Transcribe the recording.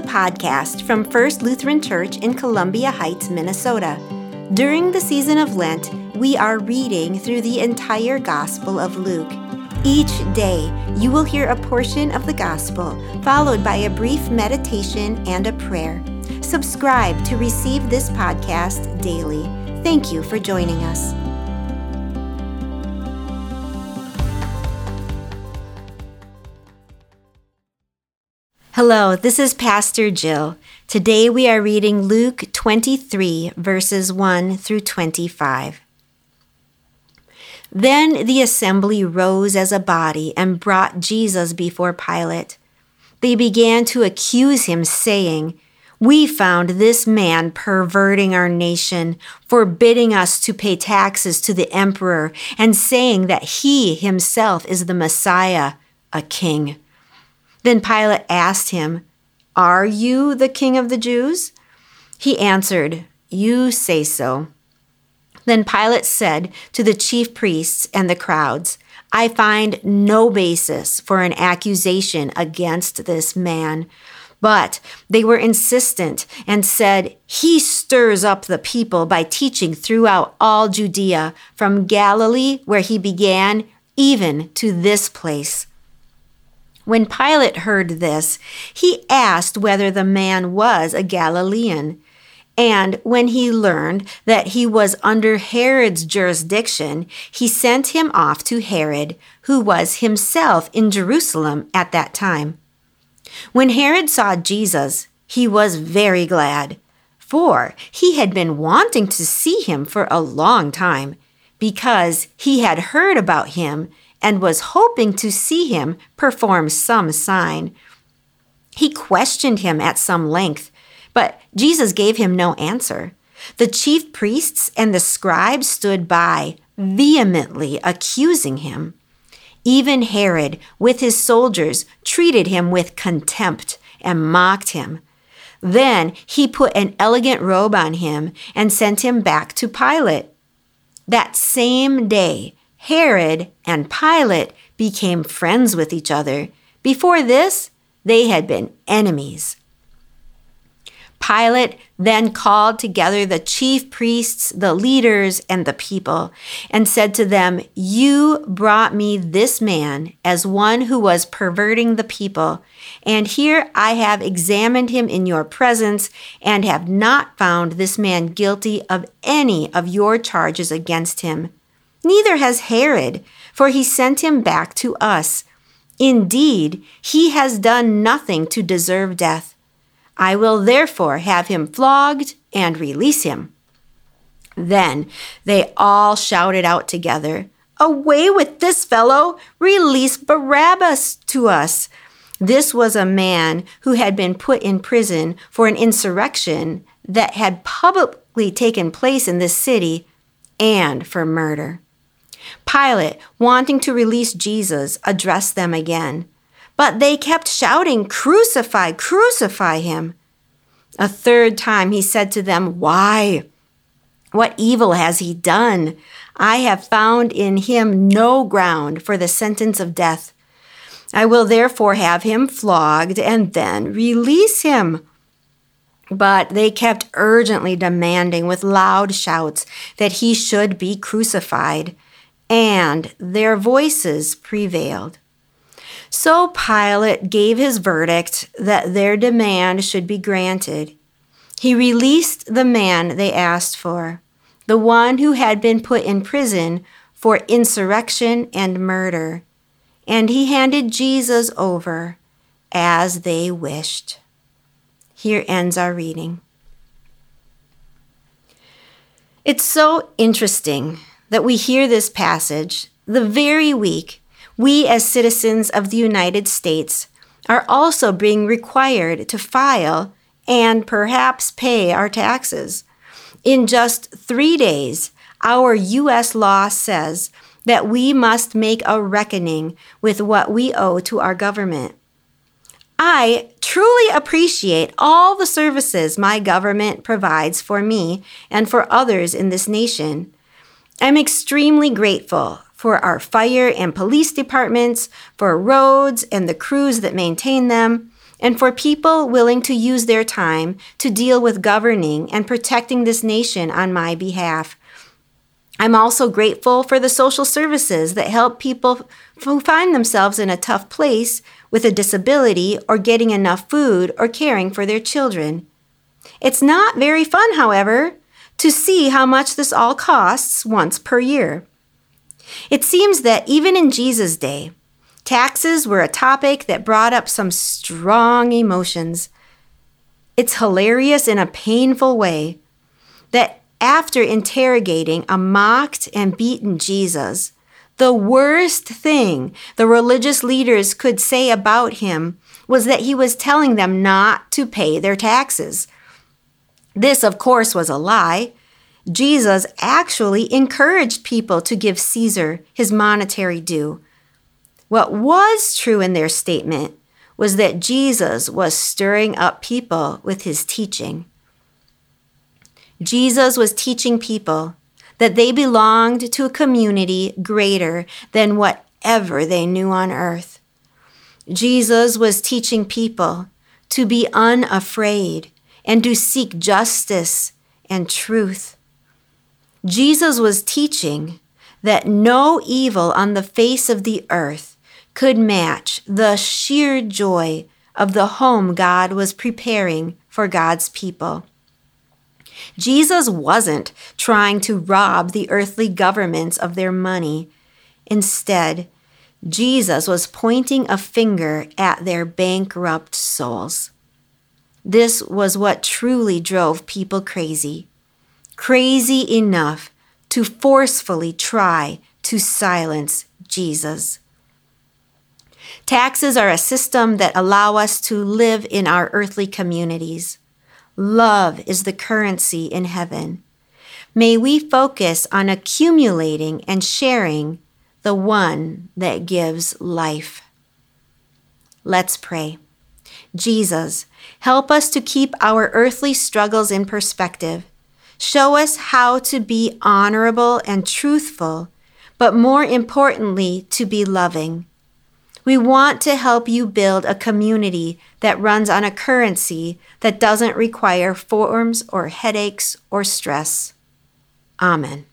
the podcast from First Lutheran Church in Columbia Heights, Minnesota. During the season of Lent, we are reading through the entire Gospel of Luke. Each day, you will hear a portion of the Gospel, followed by a brief meditation and a prayer. Subscribe to receive this podcast daily. Thank you for joining us. Hello, this is Pastor Jill. Today we are reading Luke 23, verses 1 through 25. Then the assembly rose as a body and brought Jesus before Pilate. They began to accuse him, saying, We found this man perverting our nation, forbidding us to pay taxes to the emperor, and saying that he himself is the Messiah, a king. Then Pilate asked him, Are you the king of the Jews? He answered, You say so. Then Pilate said to the chief priests and the crowds, I find no basis for an accusation against this man. But they were insistent and said, He stirs up the people by teaching throughout all Judea, from Galilee, where he began, even to this place. When Pilate heard this, he asked whether the man was a Galilean. And when he learned that he was under Herod's jurisdiction, he sent him off to Herod, who was himself in Jerusalem at that time. When Herod saw Jesus, he was very glad, for he had been wanting to see him for a long time, because he had heard about him and was hoping to see him perform some sign. He questioned him at some length, but Jesus gave him no answer. The chief priests and the scribes stood by, vehemently accusing him. Even Herod, with his soldiers, treated him with contempt and mocked him. Then he put an elegant robe on him and sent him back to Pilate. That same day, Herod and Pilate became friends with each other. Before this, they had been enemies. Pilate then called together the chief priests, the leaders, and the people, and said to them, You brought me this man as one who was perverting the people, and here I have examined him in your presence, and have not found this man guilty of any of your charges against him. Neither has Herod, for he sent him back to us. Indeed, he has done nothing to deserve death. I will therefore have him flogged and release him. Then they all shouted out together, Away with this fellow! Release Barabbas to us! This was a man who had been put in prison for an insurrection that had publicly taken place in this city and for murder. Pilate, wanting to release Jesus, addressed them again. But they kept shouting, Crucify, crucify him. A third time he said to them, Why? What evil has he done? I have found in him no ground for the sentence of death. I will therefore have him flogged and then release him. But they kept urgently demanding with loud shouts that he should be crucified and their voices prevailed. So Pilate gave his verdict that their demand should be granted. He released the man they asked for, the one who had been put in prison for insurrection and murder, and he handed Jesus over as they wished. Here ends our reading. It's so interesting that we hear this passage the very week we, as citizens of the United States, are also being required to file and perhaps pay our taxes. In just three days, our U.S. law says that we must make a reckoning with what we owe to our government. I truly appreciate all the services my government provides for me and for others in this nation. I'm extremely grateful for our fire and police departments, for roads and the crews that maintain them, and for people willing to use their time to deal with governing and protecting this nation on my behalf. I'm also grateful for the social services that help people who find themselves in a tough place with a disability or getting enough food or caring for their children. It's not very fun, however, to see how much this all costs once per year. It seems that even in Jesus' day, taxes were a topic that brought up some strong emotions. It's hilarious in a painful way that after interrogating a mocked and beaten Jesus, the worst thing the religious leaders could say about him was that he was telling them not to pay their taxes. This, of course, was a lie. Jesus actually encouraged people to give Caesar his monetary due. What was true in their statement was that Jesus was stirring up people with his teaching. Jesus was teaching people that they belonged to a community greater than whatever they knew on earth. Jesus was teaching people to be unafraid and to seek justice and truth. Jesus was teaching that no evil on the face of the earth could match the sheer joy of the home God was preparing for God's people. Jesus wasn't trying to rob the earthly governments of their money. Instead, Jesus was pointing a finger at their bankrupt souls. This was what truly drove people crazy. Crazy enough to forcefully try to silence Jesus. Taxes are a system that allow us to live in our earthly communities. Love is the currency in heaven. May we focus on accumulating and sharing the one that gives life. Let's pray. Jesus, help us to keep our earthly struggles in perspective. Show us how to be honorable and truthful, but more importantly, to be loving. We want to help you build a community that runs on a currency that doesn't require forms or headaches or stress. Amen.